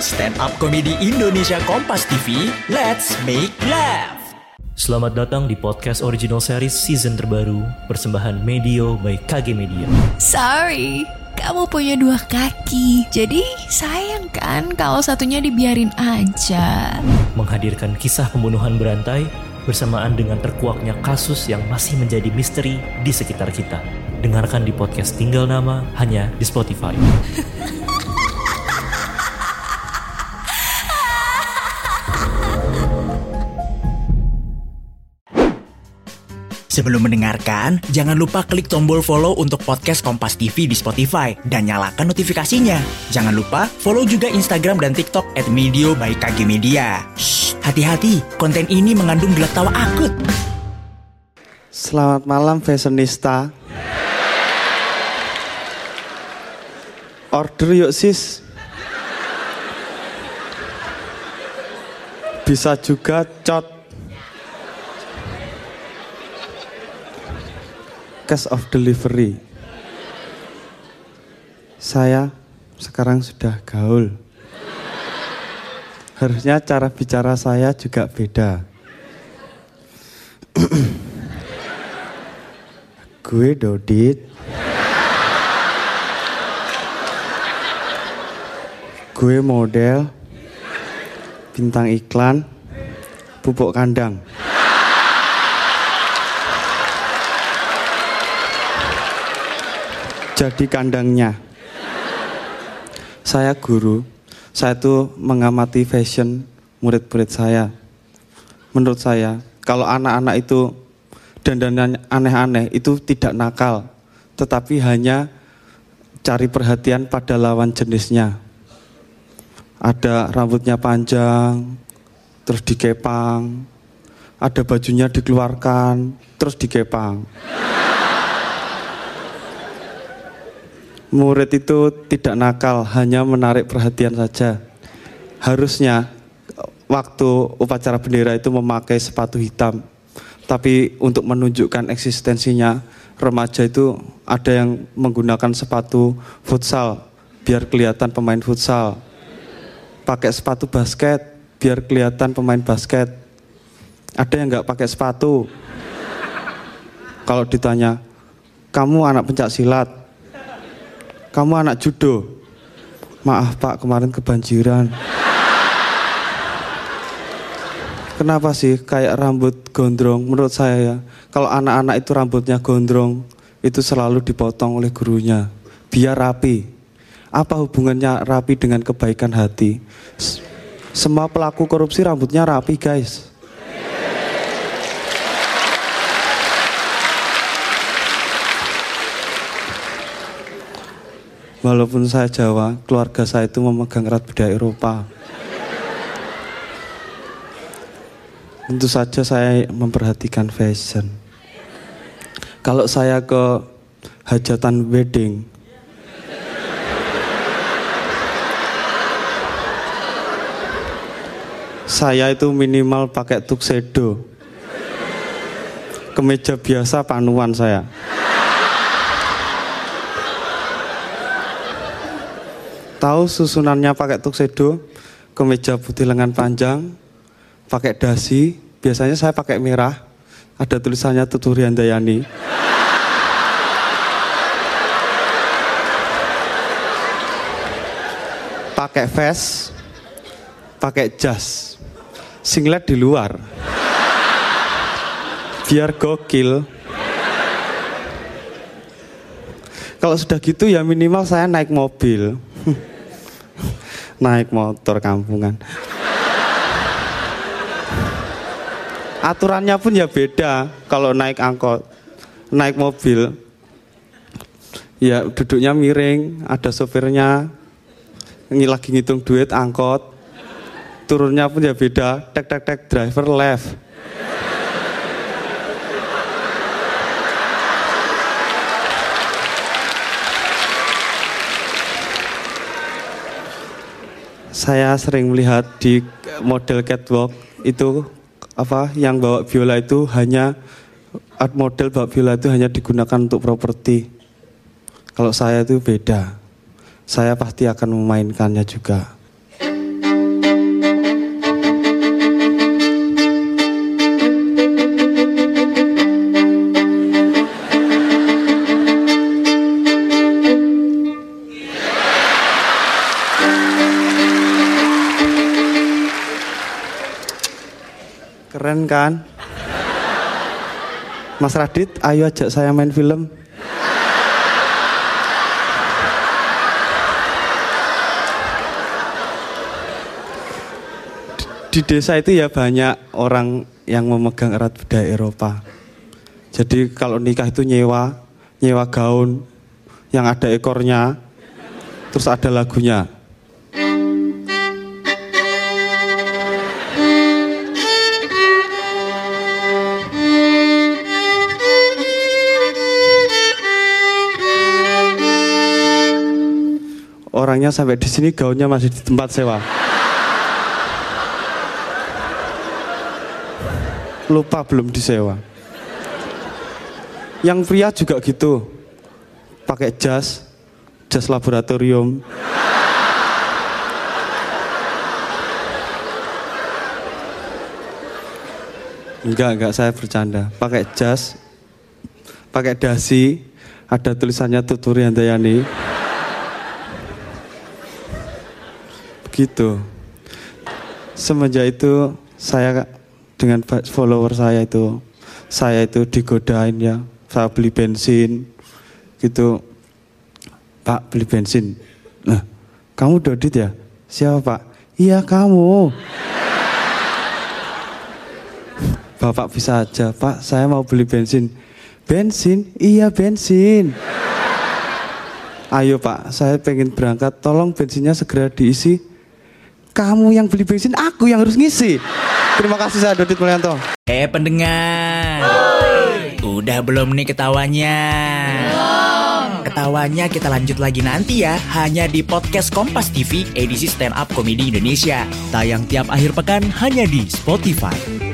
Stand up komedi Indonesia Kompas TV, let's make laugh. Selamat datang di podcast original series season terbaru persembahan Medio by KG Media. Sorry, kamu punya dua kaki. Jadi sayang kan kalau satunya dibiarin aja. Menghadirkan kisah pembunuhan berantai bersamaan dengan terkuaknya kasus yang masih menjadi misteri di sekitar kita. Dengarkan di podcast Tinggal Nama hanya di Spotify. Sebelum mendengarkan, jangan lupa klik tombol follow untuk podcast Kompas TV di Spotify dan nyalakan notifikasinya. Jangan lupa follow juga Instagram dan TikTok at Medio by KG Media. Hati-hati, konten ini mengandung gelak tawa akut. Selamat malam fashionista. Order yuk sis. Bisa juga cot. Cash of delivery. Saya sekarang sudah gaul. Harusnya cara bicara saya juga beda. Gue Dodit. Gue model. Bintang iklan. Pupuk kandang. Jadi kandangnya. Saya guru. Saya tuh mengamati fashion murid-murid saya. Menurut saya, kalau anak-anak itu dandanan aneh-aneh itu tidak nakal, tetapi hanya cari perhatian pada lawan jenisnya. Ada rambutnya panjang, terus dikepang, ada bajunya dikeluarkan, terus dikepang. Murid itu tidak nakal, hanya menarik perhatian saja. Harusnya waktu upacara bendera itu memakai sepatu hitam. Tapi untuk menunjukkan eksistensinya, remaja itu ada yang menggunakan sepatu futsal biar kelihatan pemain futsal. Pakai sepatu basket biar kelihatan pemain basket. Ada yang nggak pakai sepatu. Kalau ditanya, kamu anak pencak silat, kamu anak judo. Maaf pak, kemarin kebanjiran. Kenapa sih kayak rambut gondrong? Menurut saya ya, kalau anak-anak itu rambutnya gondrong, itu selalu dipotong oleh gurunya. Biar rapi. Apa hubungannya rapi dengan kebaikan hati? Semua pelaku korupsi rambutnya rapi guys. Walaupun saya Jawa, keluarga saya itu memegang erat budaya Eropa. Tentu saja saya memperhatikan fashion. Kalau saya ke hajatan wedding, saya itu minimal pakai tuxedo. Kemeja biasa panuan saya. Tahu susunannya pakai tuxedo, kemeja putih lengan panjang, pakai dasi, biasanya saya pakai merah, ada tulisannya Tuturi Handayani. pakai vest, pakai jas, singlet di luar, biar gokil. Kalau sudah gitu ya minimal saya naik mobil naik motor kampungan. Aturannya pun ya beda kalau naik angkot, naik mobil. Ya duduknya miring, ada sopirnya, lagi ngitung duit angkot. Turunnya pun ya beda, tek tek tek driver left. Saya sering melihat di model catwalk itu apa yang bawa biola itu hanya art model bawa biola itu hanya digunakan untuk properti. Kalau saya itu beda. Saya pasti akan memainkannya juga. Keren kan? Mas Radit, ayo ajak saya main film. Di desa itu ya banyak orang yang memegang erat budaya Eropa. Jadi kalau nikah itu nyewa, nyewa gaun yang ada ekornya, terus ada lagunya. Sampai di sini gaunnya masih di tempat sewa. Lupa belum disewa. Yang pria juga gitu. Pakai jas, jas laboratorium. Enggak, enggak saya bercanda. Pakai jas, pakai dasi, ada tulisannya Tuturi Handayani. Begitu. Semenjak itu saya dengan follower saya itu, saya itu digodain ya. Saya beli bensin, gitu. Pak beli bensin. Nah, kamu Dodit ya? Siapa Pak? Iya kamu. Bapak bisa aja, Pak, saya mau beli bensin. Bensin? Iya bensin. Ayo Pak, saya pengen berangkat, tolong bensinnya segera diisi. Kamu yang beli bensin, aku yang harus ngisi. Terima kasih saya Dodit Mulyanto. Eh pendengar, udah belum nih ketawanya? Ketawanya kita lanjut lagi nanti ya, hanya di podcast Kompas TV edisi Stand Up Komedi Indonesia. Tayang tiap akhir pekan hanya di Spotify.